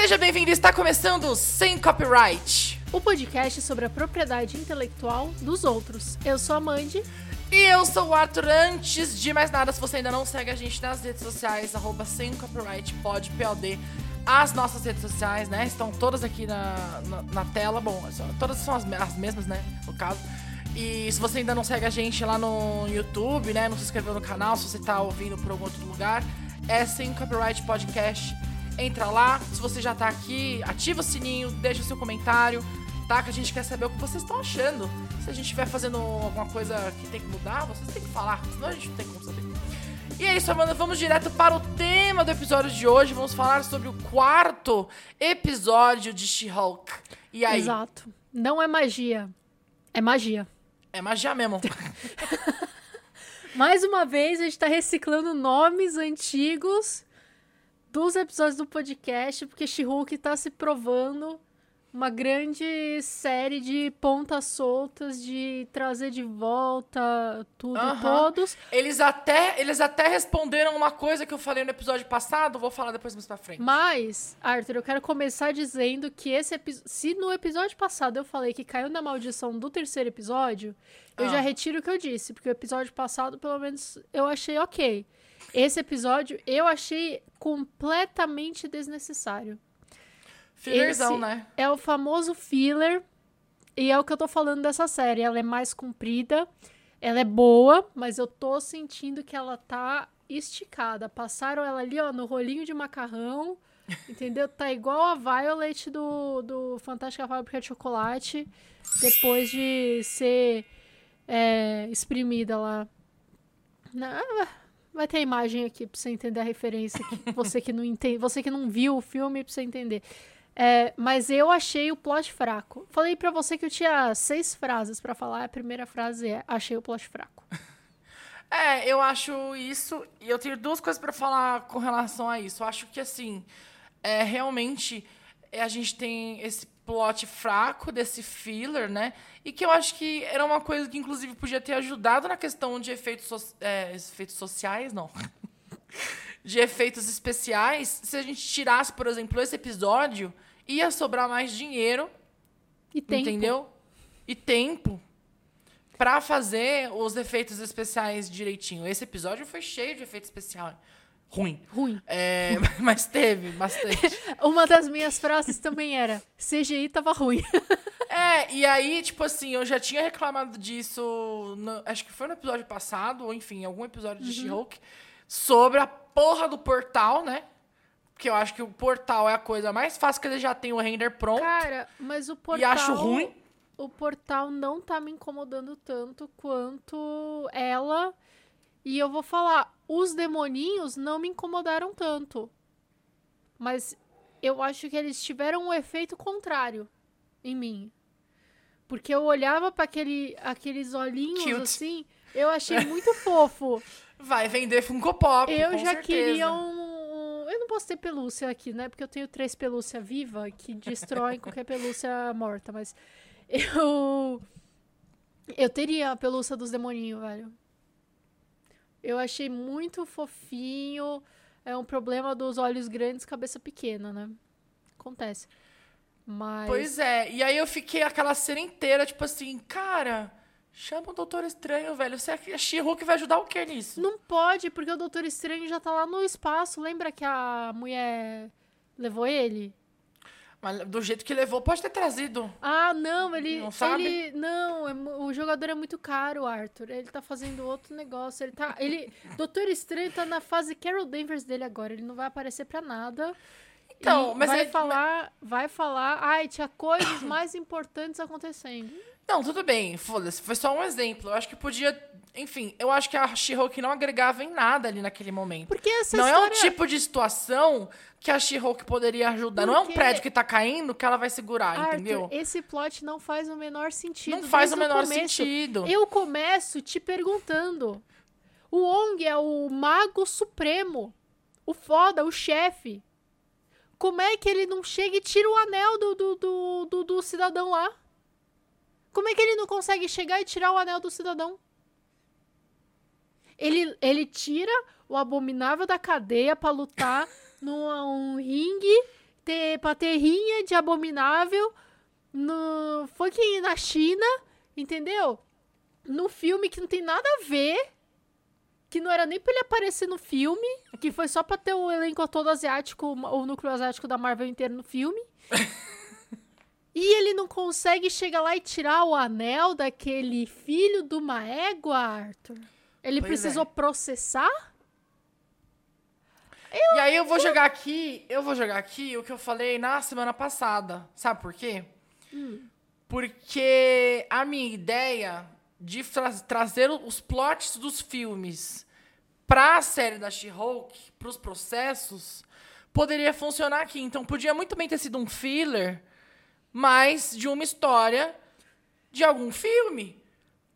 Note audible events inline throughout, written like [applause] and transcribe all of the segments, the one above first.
Seja bem-vindo, está começando Sem Copyright. O podcast sobre a propriedade intelectual dos outros. Eu sou a Mandy. E eu sou o Arthur. Antes de mais nada, se você ainda não segue a gente nas redes sociais, arroba sem copyright, POD. As nossas redes sociais, né? Estão todas aqui na, na, na tela. Bom, todas são as, as mesmas, né? No caso. E se você ainda não segue a gente lá no YouTube, né? Não se inscreveu no canal, se você tá ouvindo por algum outro lugar, é Sem Copyright Podcast. Entra lá. Se você já tá aqui, ativa o sininho, deixa o seu comentário, tá? Que a gente quer saber o que vocês estão achando. Se a gente estiver fazendo alguma coisa que tem que mudar, vocês têm que falar, senão a gente não tem como saber. E é isso, Amanda. Vamos direto para o tema do episódio de hoje. Vamos falar sobre o quarto episódio de She-Hulk. E aí? Exato. Não é magia. É magia. É magia mesmo. [laughs] [laughs] Mais uma vez, a gente tá reciclando nomes antigos dos episódios do podcast, porque She-Hulk tá se provando uma grande série de pontas soltas, de trazer de volta tudo Aham. todos. Eles até, eles até responderam uma coisa que eu falei no episódio passado, vou falar depois mais pra frente. Mas, Arthur, eu quero começar dizendo que esse episódio. Se no episódio passado eu falei que caiu na maldição do terceiro episódio, eu Ah. já retiro o que eu disse, porque o episódio passado, pelo menos, eu achei ok. Esse episódio eu achei completamente desnecessário. Fillerzão, esse- né? É o famoso filler, e é o que eu tô falando dessa série. Ela é mais comprida, ela é boa, mas eu tô sentindo que ela tá esticada. Passaram ela ali, ó, no rolinho de macarrão, [laughs] entendeu? Tá igual a Violet do, do Fantástica Fábrica de Chocolate, depois de ser é, exprimida lá. Na- vai ter a imagem aqui pra você entender a referência. que você que não entende, você que não viu o filme pra você entender. É, mas eu achei o plot fraco. Falei pra você que eu tinha seis frases pra falar. A primeira frase é: achei o plot fraco. [laughs] É, eu acho isso. E eu tenho duas coisas pra falar com relação a isso. Eu acho que, assim, é, realmente é, a gente tem esse plot fraco desse filler, né? E que eu acho que era uma coisa que, inclusive, podia ter ajudado na questão de efeitos, so- é, efeitos sociais, não. [laughs] de efeitos especiais. Se a gente tirasse, por exemplo, esse episódio, ia sobrar mais dinheiro E tem. Entendeu? E tempo pra fazer os efeitos especiais direitinho. Esse episódio foi cheio de efeito especial. Ruim. Ruim. É, [laughs] mas teve bastante. [laughs] Uma das minhas frases também era: CGI tava ruim. [laughs] É, e aí, tipo assim, eu já tinha reclamado disso, no- acho que foi no episódio passado, ou enfim, em algum episódio de She-Hulk, sobre a porra do portal, né? Porque eu acho que o portal é a coisa mais fácil que ele já tem o render pronto. Cara, mas o portal. E acho ruim. O portal não tá me incomodando tanto quanto ela. E eu vou falar, os demoninhos não me incomodaram tanto. Mas eu acho que eles tiveram um efeito contrário em mim. Porque eu olhava para aquele, aqueles olhinhos Cute. assim, eu achei muito fofo. [laughs] Vai vender Funko Pop, Eu já certeza. queria um. Ter pelúcia aqui, né? Porque eu tenho três pelúcia viva que destroem [laughs] qualquer pelúcia morta, mas eu. Eu teria a pelúcia dos demoninhos, velho. Eu achei muito fofinho. É um problema dos olhos grandes, cabeça pequena, né? Acontece. Mas. Pois é, e aí eu fiquei aquela cena inteira, tipo assim, cara, chama o Doutor Estranho, velho. Você a She-Hulk vai ajudar o que nisso? Não pode, porque o Doutor Estranho já tá lá no espaço. Lembra que a mulher levou ele? Mas do jeito que levou, pode ter trazido. Ah, não, ele. Não sabe? Ele. Não, é o jogador é muito caro, Arthur. Ele tá fazendo outro negócio. Ele tá. Ele. [laughs] Doutor Estranho tá na fase Carol Danvers dele agora. Ele não vai aparecer pra nada. Então, mas vai é- falar. Vai falar. Ai, tinha coisas mais importantes acontecendo. Não, tudo bem, foda-se, foi só um exemplo. Eu acho que podia. Enfim, eu acho que a She-Hulk não agregava em nada ali naquele momento. Porque essa não é história. um tipo de situação que a She-Hulk poderia ajudar. Não é um Porque- prédio que tá caindo que ela vai segurar, Arthur, entendeu? esse plot não faz o menor sentido. Não faz o menor começo. sentido. Eu começo te perguntando. O Ong é o mago supremo. O foda, o chefe. Como é que ele não chega e tira o anel do, do, do, do, do cidadão lá? Como é que ele não consegue chegar e tirar o anel do cidadão? Ele, ele tira o abominável da cadeia pra lutar [laughs] num um ringue, ter, pra ter rinha de abominável no fucking na China, entendeu? No filme que não tem nada a ver. Que não era nem pra ele aparecer no filme. Que foi só pra ter o elenco todo asiático, o núcleo asiático da Marvel inteiro no filme. [laughs] e ele não consegue chegar lá e tirar o anel daquele filho de uma égua, Arthur. Ele Pois precisou é. processar? E aí eu vou jogar aqui, eu vou jogar aqui o que eu falei na semana passada. Sabe por quê? Porque a minha ideia de tra- trazer os plots dos filmes pra série da She-Hulk, pros processos, poderia funcionar aqui. Então podia muito bem ter sido um filler, mas de uma história de algum filme.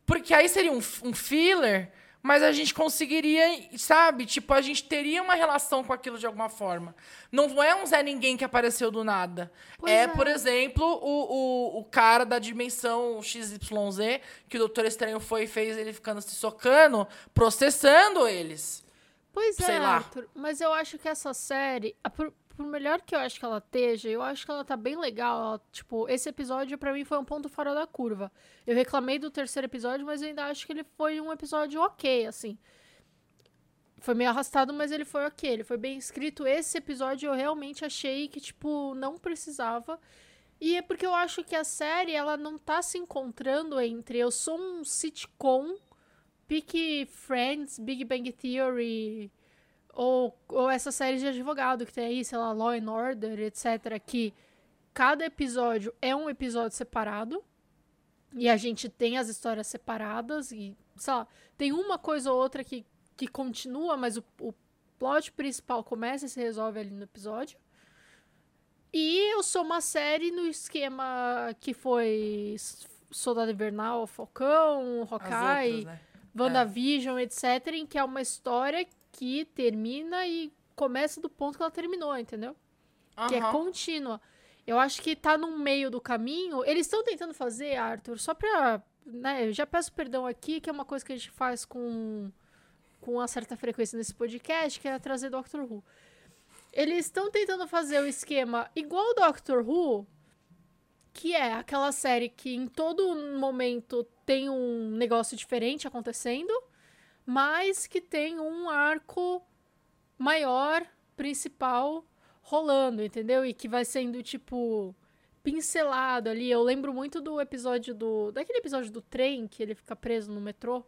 Porque aí seria um, um filler, mas a gente conseguiria, sabe? Tipo, a gente teria uma relação com aquilo de alguma forma. Não é um Zé Ninguém que apareceu do nada. É, é. por exemplo, o, o, o cara da dimensão XYZ, que o Doutor Estranho foi e fez ele ficando se socando, processando eles. Pois é, Sei lá. Arthur. Mas eu acho que essa série, por, melhor que eu acho que ela esteja, eu acho que ela tá bem legal. Ela, tipo, esse episódio pra mim foi um ponto fora da curva. Eu reclamei do terceiro episódio, mas eu ainda acho que ele foi um episódio ok, assim. Foi meio arrastado, mas ele foi ok. Ele foi bem escrito. Esse episódio eu realmente achei que, tipo, não precisava. E é porque eu acho que a série, ela não tá se encontrando entre eu sou um sitcom, pique Friends, Big Bang Theory, ou, ou essa série de advogado que tem aí, sei lá, Law and Order, etc., que cada episódio é um episódio separado. E a gente tem as histórias separadas e, sei lá, tem uma coisa ou outra que, que continua, mas o, o plot principal começa e se resolve ali no episódio. E eu sou uma série no esquema que foi Soldado Invernal, Falcão, Hawkeye, outras, né? WandaVision, etc., em que é uma história que termina e começa do ponto que ela terminou, entendeu? Que é contínua. Eu acho que tá no meio do caminho. Eles estão tentando fazer, Arthur, só pra. Né, eu já peço perdão aqui, que é uma coisa que a gente faz com, com uma certa frequência nesse podcast, que é trazer Doctor Who. Eles estão tentando fazer o esquema igual o Doctor Who, que é aquela série que em todo momento tem um negócio diferente acontecendo, mas que tem um arco maior, principal, rolando, entendeu? E que vai sendo, tipo, pincelado ali. Eu lembro muito do episódio do. Daquele episódio do trem que ele fica preso no metrô.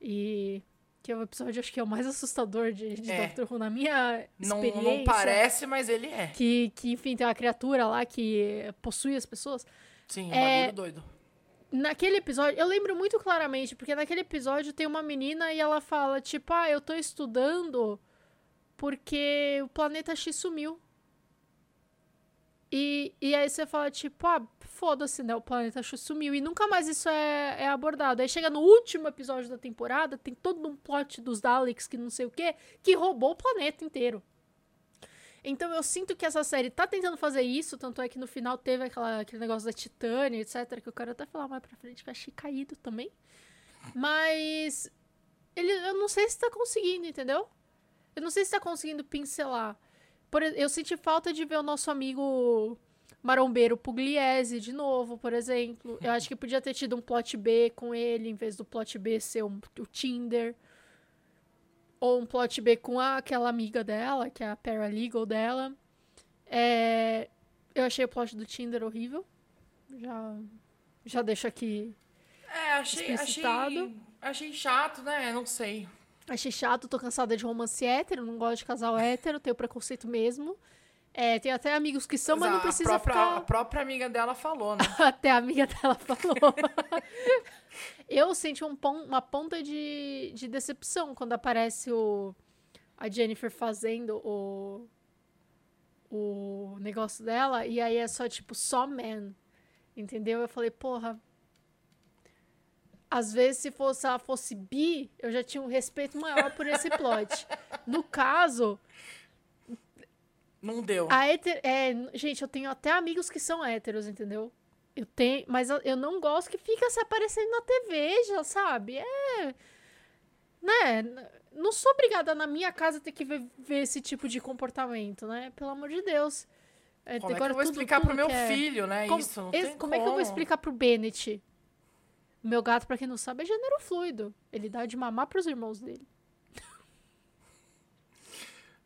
E. Que é o episódio, acho que é o mais assustador de, de É. Doctor Who na minha Não, experiência. não parece, mas ele é. Que, que, enfim, tem uma criatura lá que possui as pessoas. Sim, um É- bagulho doido. Naquele episódio, eu lembro muito claramente, porque naquele episódio tem uma menina e ela fala, tipo, ah, eu tô estudando porque o planeta X sumiu. E, e aí você fala, tipo, ah, foda-se, né? O planeta X sumiu. E nunca mais isso é, é abordado. Aí chega no último episódio da temporada, tem todo um plot dos Daleks que não sei o quê, que roubou o planeta inteiro. Então eu sinto que essa série tá tentando fazer isso, tanto é que no final teve aquela, aquele negócio da Titânia, etc, que eu quero até falar mais pra frente, que eu achei caído também. Mas ele, eu não sei se tá conseguindo, entendeu? Eu não sei se tá conseguindo pincelar. Por, eu senti falta de ver o nosso amigo marombeiro Pugliese de novo, por exemplo. Eu acho que podia ter tido um plot B com ele, em vez do plot B ser um- o Tinder. Ou um plot B com aquela amiga dela, que é a paralegal dela. É, eu achei o plot do Tinder horrível. Já, já deixo aqui. É, achei, achei, achei chato, né? Não sei. Achei chato, tô cansada de romance hétero, não gosto de casal hétero, tenho preconceito mesmo. É, tenho até amigos que são, mas não a, precisa própria, ficar... a própria amiga dela falou, né? [laughs] Até a amiga dela falou. [laughs] eu senti um pon- uma ponta de, de decepção quando aparece o, a Jennifer fazendo o, o negócio dela, e aí é só tipo, só man. Entendeu? Eu falei, porra. Às vezes, se fosse, ela fosse bi, eu já tinha um respeito maior por esse plot. [laughs] No caso, Não deu. a hétero, é, gente, eu tenho até amigos que são héteros, entendeu? Eu tenho, mas eu, não gosto que fica se aparecendo na TV, já sabe? É, né? Não sou obrigada na minha casa ter que ver, ver esse tipo de comportamento, né? Pelo amor de Deus. É, Como é que eu vou tudo- explicar tudo pro meu é- filho, né? Como, isso, esse- tem como é que eu vou como. explicar pro Bennett? Meu gato, pra quem não sabe, é gênero fluido. Ele dá de mamar pros irmãos dele.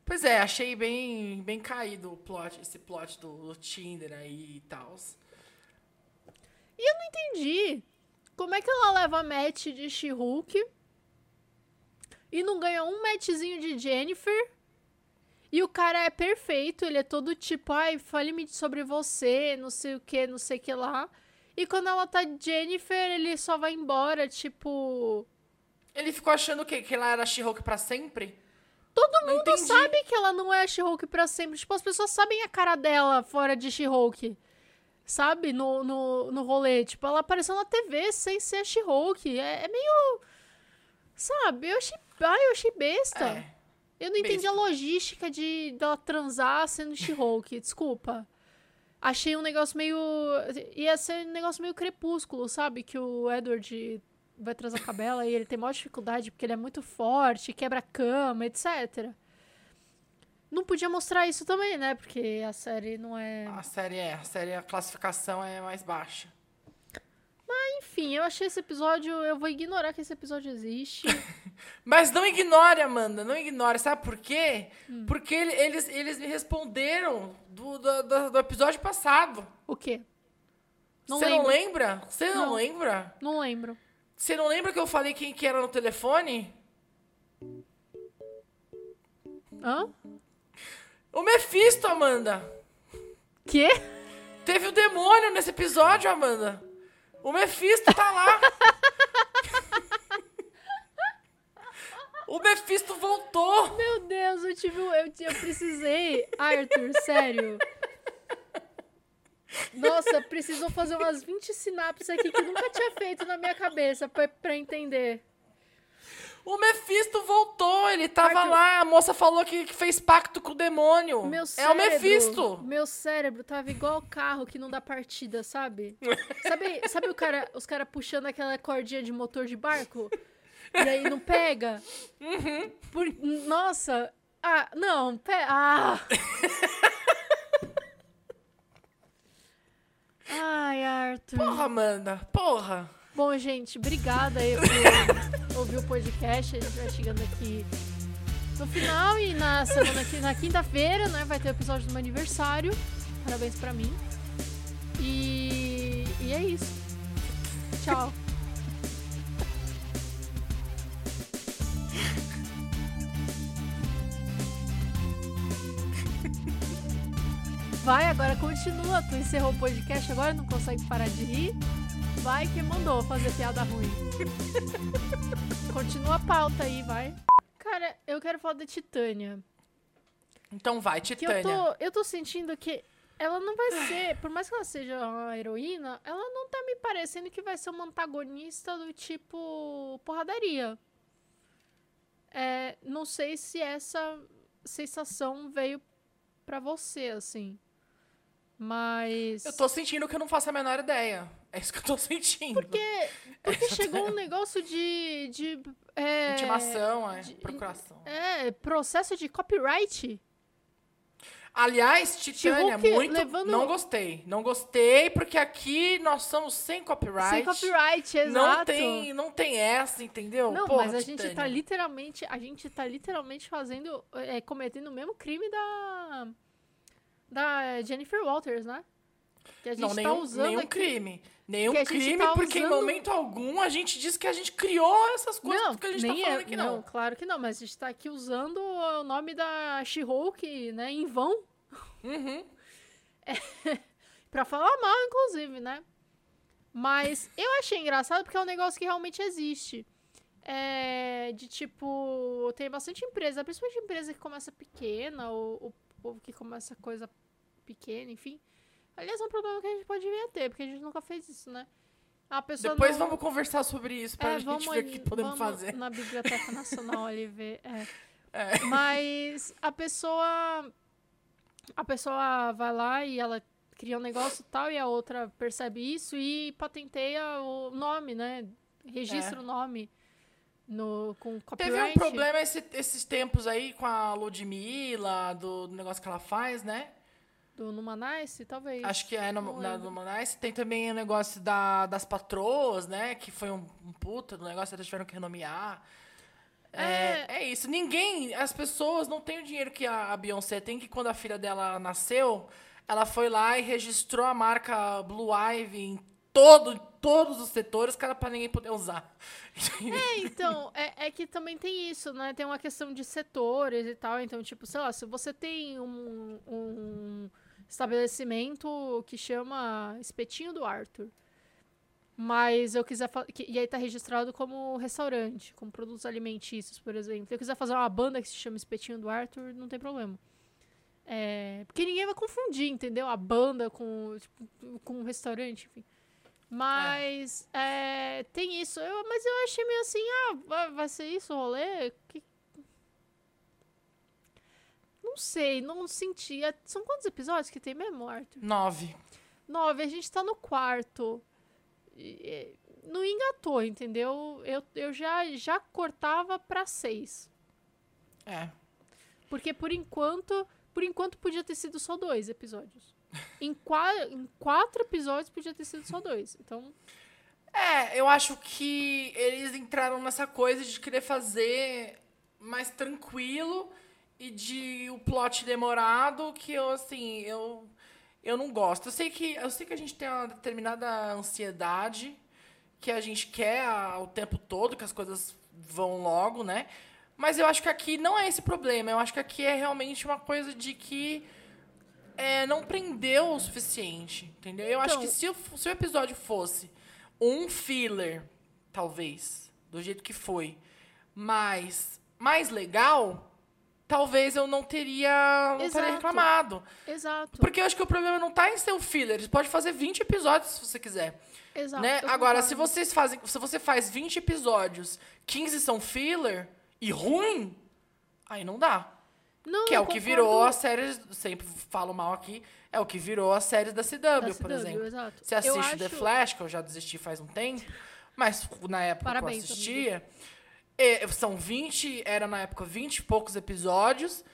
Pois é, achei bem, bem caído o plot, esse plot do, do Tinder aí e tal. Entendi. Como é que ela leva match de She-Hulk e não ganha um matchzinho de Jennifer? E o cara é perfeito, ele é todo tipo, ai, fale-me sobre você, não sei o que, não sei o que lá. E quando ela tá de Jennifer, ele só vai embora, tipo. Ele ficou achando o quê? Que ela era She-Hulk pra sempre? Todo mundo entendi. sabe que ela não é a She-Hulk pra sempre. Tipo, as pessoas sabem a cara dela fora de She-Hulk. Sabe? No, no, no rolê. Tipo, ela apareceu na TV sem ser a She-Hulk. É, é meio. Sabe? Eu achei. Ai, eu achei besta. É. eu não entendi besta. a logística de dela transar sendo She-Hulk. [laughs] Desculpa. Achei um negócio meio. Ia ser um negócio meio crepúsculo, sabe? Que o Edward vai transar com a Bella e ele tem maior dificuldade porque ele é muito forte, quebra a cama, etc. Não podia mostrar isso também, né? Porque a série não é. A série é, a série, a classificação é mais baixa. Enfim, eu achei esse episódio. Eu vou ignorar que esse episódio existe. [laughs] Mas não ignore, Amanda, não ignore. Sabe por quê? Hum. Porque ele- eles, eles me responderam do, do, do- episódio passado. o quê? Não Você não lembro. lembra? Você não, Não. lembra? Não lembro. Você não lembra que eu falei quem que era no telefone? Hã? O Mephisto, Amanda. Quê? Teve o demônio nesse episódio, Amanda. O Mephisto tá lá. o Mephisto voltou. Meu Deus, eu tive. um- Eu, eu precisei. Arthur, sério. Nossa, precisou fazer umas 20 sinapses aqui que nunca tinha feito na minha cabeça pra, pra entender. O Mephisto voltou. Ele tava lá. A moça falou que, que fez pacto com o demônio. Meu é cérebro, o Mephisto. Meu cérebro tava igual o carro que não dá partida, sabe? [laughs] Sabe, sabe o cara, os caras puxando aquela cordinha de motor de barco? E aí não pega? Uhum. Por- nossa! Ah, não, pe ah! [laughs] Ai, Arthur. Porra, Amanda. Porra. Bom, gente, obrigada aí por [laughs] ouvir o podcast. A gente vai chegando aqui no final e na semana que na quinta-feira, né, vai ter o episódio do meu aniversário. Parabéns pra mim. E, e é isso. Tchau. Vai, agora continua. Tu encerrou o podcast agora, não consegue parar de rir. Vai que mandou fazer piada ruim. [laughs] Continua a pauta aí, vai. Cara, eu quero falar da Titânia. Então vai, Que Titânia. eu tô, eu tô sentindo que ela não vai ser, por mais que ela seja uma heroína, ela não tá me parecendo que vai ser uma antagonista do tipo porradaria. É, não sei se essa sensação veio pra você, assim. Mas. Eu tô sentindo que eu não faço a menor ideia. É isso que eu tô [laughs] sentindo. Porque, porque [laughs] chegou um negócio de. de é, Intimação, é, de- procuração. É, processo de copyright. Aliás, Titânia, She-Hulk muito. levando- Não gostei. Não gostei, porque aqui nós somos sem copyright. Sem copyright, exato. Não tem, não tem essa, entendeu? Não, Porra, mas a gente Titânia. tá literalmente. A gente tá literalmente fazendo. É, cometendo o mesmo crime da. Da Jennifer Walters, né? Que a gente Não, tá nenhum, usando nenhum aqui. crime. Nenhum crime, tá porque em usando- momento algum a gente diz que a gente criou essas coisas Não, que a gente nem tá falando é, aqui, não. não. claro que não, mas a gente tá aqui usando o nome da She-Hulk, né, em vão, Uhum. [laughs] pra falar mal, inclusive, né? Mas eu achei engraçado porque é um negócio que realmente existe. É, de tipo, tem bastante empresa, principalmente empresa que começa pequena, ou o povo que começa coisa pequena, enfim. Aliás, é um problema que a gente pode vir a ter, porque a gente nunca fez isso, né? A pessoa Depois não... vamos conversar sobre isso pra É, gente ver o que podemos vamos fazer. na Biblioteca Nacional ali ver. é. [laughs] É. Mas a pessoa. A pessoa vai lá e ela cria um negócio e tal, e a outra percebe isso e patenteia o nome, né? Registra É. o nome no, com Teve copyright. um problema esse- esses tempos aí com a Ludmilla, do, do negócio que ela faz, né? Do Numanice, talvez. Acho que é no, Não na, Monais. Tem também o negócio da, das patroas, né? Que foi um, um puta do negócio, eles tiveram que renomear. É, é isso. Ninguém, as pessoas não têm o dinheiro que a, a Beyoncé tem, que quando a filha dela nasceu, ela foi lá e registrou a marca Blue Ivy em todo, todos os setores, cara, pra ninguém poder usar. É, então, é, é que também tem isso, né? Tem uma questão de setores e tal. Então, tipo, sei lá, se você tem um, um estabelecimento que chama Espetinho do Arthur, mas eu quiser. E aí tá registrado como restaurante, como produtos alimentícios, por exemplo. Se eu quiser fazer uma banda que se chama Espetinho do Arthur, não tem problema. É, porque ninguém vai confundir, entendeu? A banda com, tipo, com restaurante, enfim. Mas é, tem isso. Eu, mas eu achei meio assim, ah, vai, vai ser isso o rolê? Que- Não sei, não senti. É- São quantos episódios que tem mesmo, Arthur? Nove. Nove, a gente tá no quarto. E- Não engatou, entendeu? Eu, eu já, já cortava pra seis. É. Porque por enquanto, por enquanto podia ter sido só dois episódios. Em, qua em quatro episódios podia ter sido só dois. Então, É, eu acho que eles entraram nessa coisa de querer fazer mais tranquilo e de o plot demorado que eu assim, eu eu não gosto. Eu sei que eu sei que a gente tem uma determinada ansiedade que a gente quer a- o tempo todo que as coisas vão logo, né? Mas eu acho que aqui não é esse problema. Eu acho que aqui é realmente uma coisa de que é, não prendeu o suficiente, entendeu? Eu acho Então- que se o, se o episódio fosse um filler, talvez, do jeito que foi, mas mais legal, talvez eu não teria, não teria Exato. reclamado. exato. Porque eu acho que o problema não tá em ser o filler. Você pode fazer 20 episódios se você quiser. Exato. né? Agora, se vocês fazem, se você faz 20 episódios, 15 são filler e ruim, aí não dá. Não, Que é o que virou as séries, sempre falo mal aqui, é o que virou as séries da CW, da por CW, exemplo. Exato. Você assiste The acho- Flash, que eu já desisti faz um tempo, mas na época Parabéns, que eu assistia, é, são 20, era na época 20 e poucos episódios,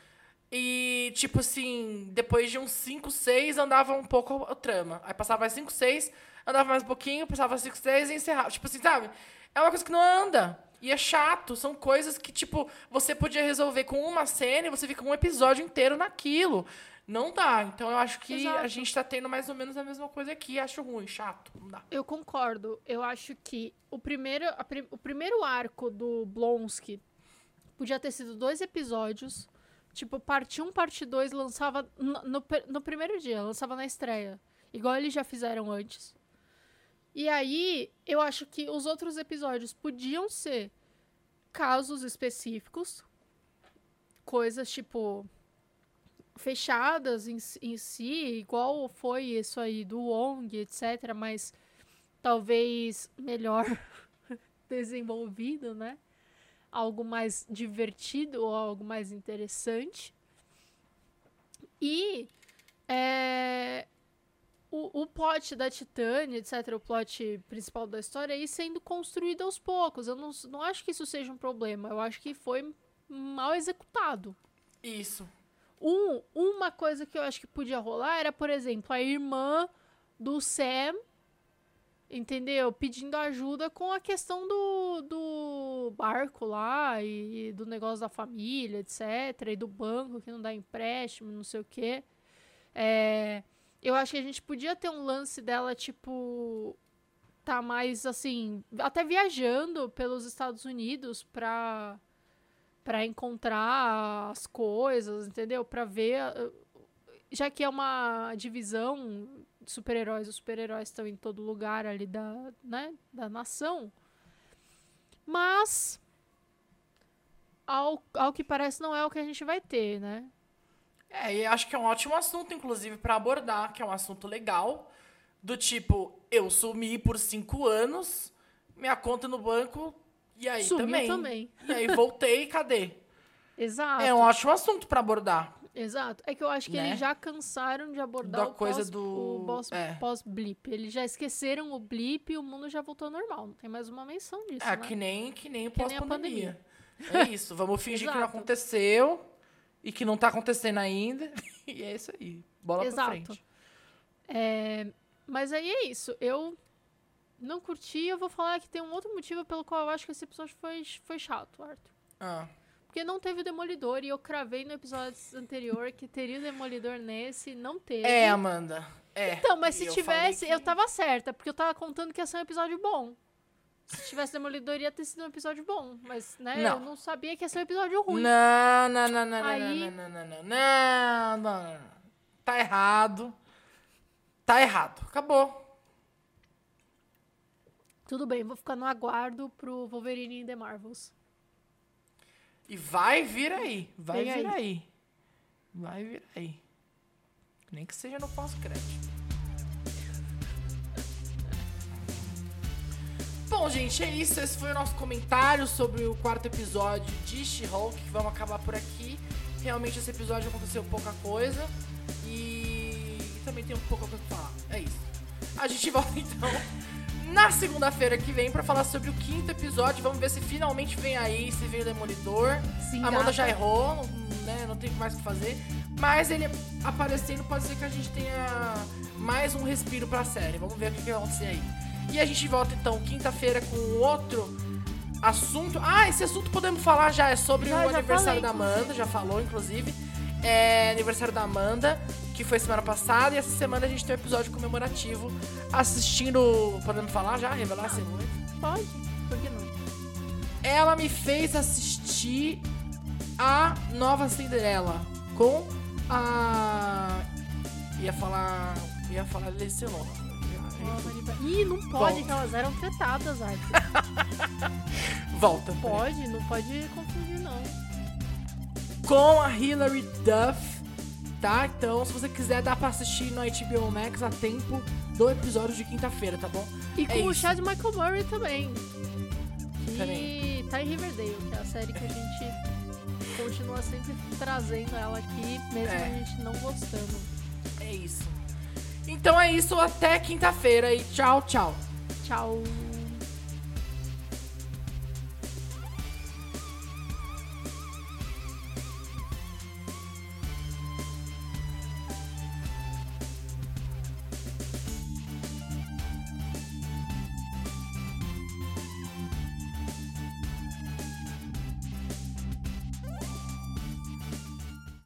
e tipo assim, depois de uns 5, 6 andava um pouco o trama. Aí passava mais 5, 6, andava mais um pouquinho, passava 5, 6 e encerrava. Tipo assim, sabe? É uma coisa que não anda. E é chato, são coisas que, tipo, você podia resolver com uma cena e você fica um episódio inteiro naquilo. Não dá. Então eu acho que a Exato. gente tá tendo mais ou menos a mesma coisa aqui. Acho ruim, chato. Não dá. Eu concordo. Eu acho que o primeiro, a pri- o primeiro arco do Blonsky podia ter sido dois episódios. Tipo, parte 1, parte 2 lançava no, no, no primeiro dia, lançava na estreia. Igual eles já fizeram antes. E aí, eu acho que os outros episódios podiam ser casos específicos. Coisas tipo. fechadas em, si- em si, igual foi isso aí do Wong, etc. Mas talvez melhor [laughs] desenvolvido, né? Algo mais divertido ou algo mais interessante. E é, o, o plot da Titânia, etc., o plot principal da história, aí sendo construído aos poucos. Eu não, não acho que isso seja um problema. Eu acho que foi mal executado. Isso. Um, uma coisa que eu acho que podia rolar era, por exemplo, a irmã do Sam, entendeu? Pedindo ajuda com a questão do, do barco lá e, e do negócio da família, etc. E do banco que não dá empréstimo, não sei o quê. É, eu acho que a gente podia ter um lance dela, tipo. Tá mais assim. Até viajando pelos Estados Unidos pra para encontrar as coisas, entendeu? Para ver, uh, já que é uma divisão super-heróis, os super-heróis estão em todo lugar ali da, né, da nação. Mas ao, ao que parece não é o que a gente vai ter, né? É, e acho que é um ótimo assunto, inclusive, pra abordar, que é um assunto legal. Do tipo, eu sumi por cinco anos, minha conta no banco, e aí Sumiu também. também. E aí voltei, [laughs] cadê? Exato. É um ótimo assunto pra abordar. Exato. É que eu acho que Né? eles já cansaram de abordar Da o coisa pós, do- é. pós-blip. eles já esqueceram o blip e o mundo já voltou ao normal. Não tem mais uma menção disso, É, né? que nem, que nem Que nem a pós-pandemia. É isso, vamos fingir que não [laughs] aconteceu e que não tá acontecendo ainda. [laughs] e é isso aí. Bola Exato. pra frente. É, mas aí é isso. Eu não curti. Eu vou falar que tem um outro motivo pelo qual eu acho que esse episódio foi, foi chato, Arthur. Ah, Porque não teve o Demolidor e eu cravei no episódio anterior que teria o Demolidor nesse, não teve. é, Amanda. É. Então, mas se eu tivesse, falei eu que- tava certa, porque eu tava contando que ia ser um episódio bom. Se tivesse Demolidor, ia ter sido um episódio bom. Mas, né, Não. eu não sabia que ia ser um episódio ruim. Não, não, não, não, Aí- não, não, não, não, não, não, não. Tá errado. Tá errado. Acabou. Tudo bem, vou ficar no aguardo pro Wolverine in The Marvels. E vai vir aí. Vai Vem vir aí. aí. Vai vir aí. Nem que seja no pós-crédito. Bom, gente, é isso. Esse foi o nosso comentário sobre o quarto episódio de She-Hulk. Vamos acabar por aqui. Realmente, esse episódio aconteceu pouca coisa. E também tem um pouco pra falar. É isso. A gente volta [laughs] então na segunda-feira que vem pra falar sobre o quinto episódio. Vamos ver se finalmente vem aí, se vem o Demolidor. Sim, A Amanda gata. já errou, não- né? Não tem mais o que fazer. Mas ele aparecendo pode ser que a gente tenha mais um respiro pra série. Vamos ver o que, que vai acontecer aí. E a gente volta então quinta-feira com outro assunto. Ah, esse assunto podemos falar já. É sobre Já, o já aniversário falei, da Amanda. Já falou, inclusive. É aniversário da Amanda, que foi semana passada. E essa semana a gente tem um episódio comemorativo assistindo. Podemos falar já? Revelar assim muito? Pode, por que não? ela me fez assistir a nova Cinderela com a. ia falar. ia falar Lindsay Lohan. Ih, não pode, Volta. que elas eram tretadas, Arthur. [laughs] Volta. Pode, não pode confundir, não. Com a Hilary Duff, tá? Então, se você quiser, dá pra assistir no HBO Max a tempo do episódio de quinta-feira, tá bom? E É com o isso. Chad Michael Murray também. Que Também. tá em Riverdale, que é a série que a gente continua sempre trazendo ela aqui, mesmo É. a gente não gostando. É isso. Então é isso, até quinta-feira e tchau, tchau. Tchau.